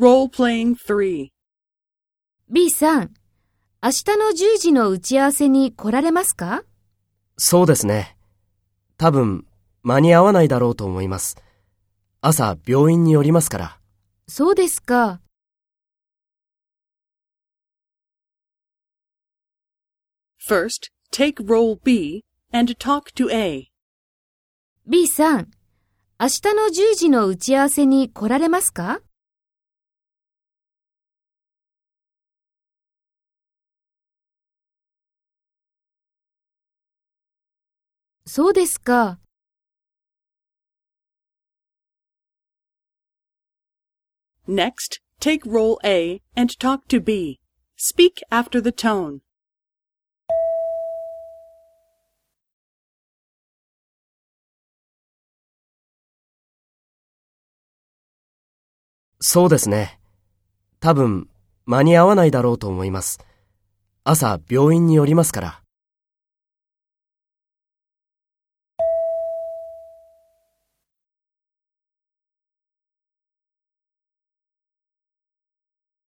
Role-playing 3. B さん、明日の10時の打ち合わせに来られますか？そうですね。多分、間に合わないだろうと思います。朝、病院に寄りますから。そうですか。First, take role B and talk to A. B さん、明日の10時の打ち合わせに来られますか？そうですか。Next, take role A and talk to B. Speak after the tone. そうですね。多分、間に合わないだろうと思います。朝、病院に寄りますから。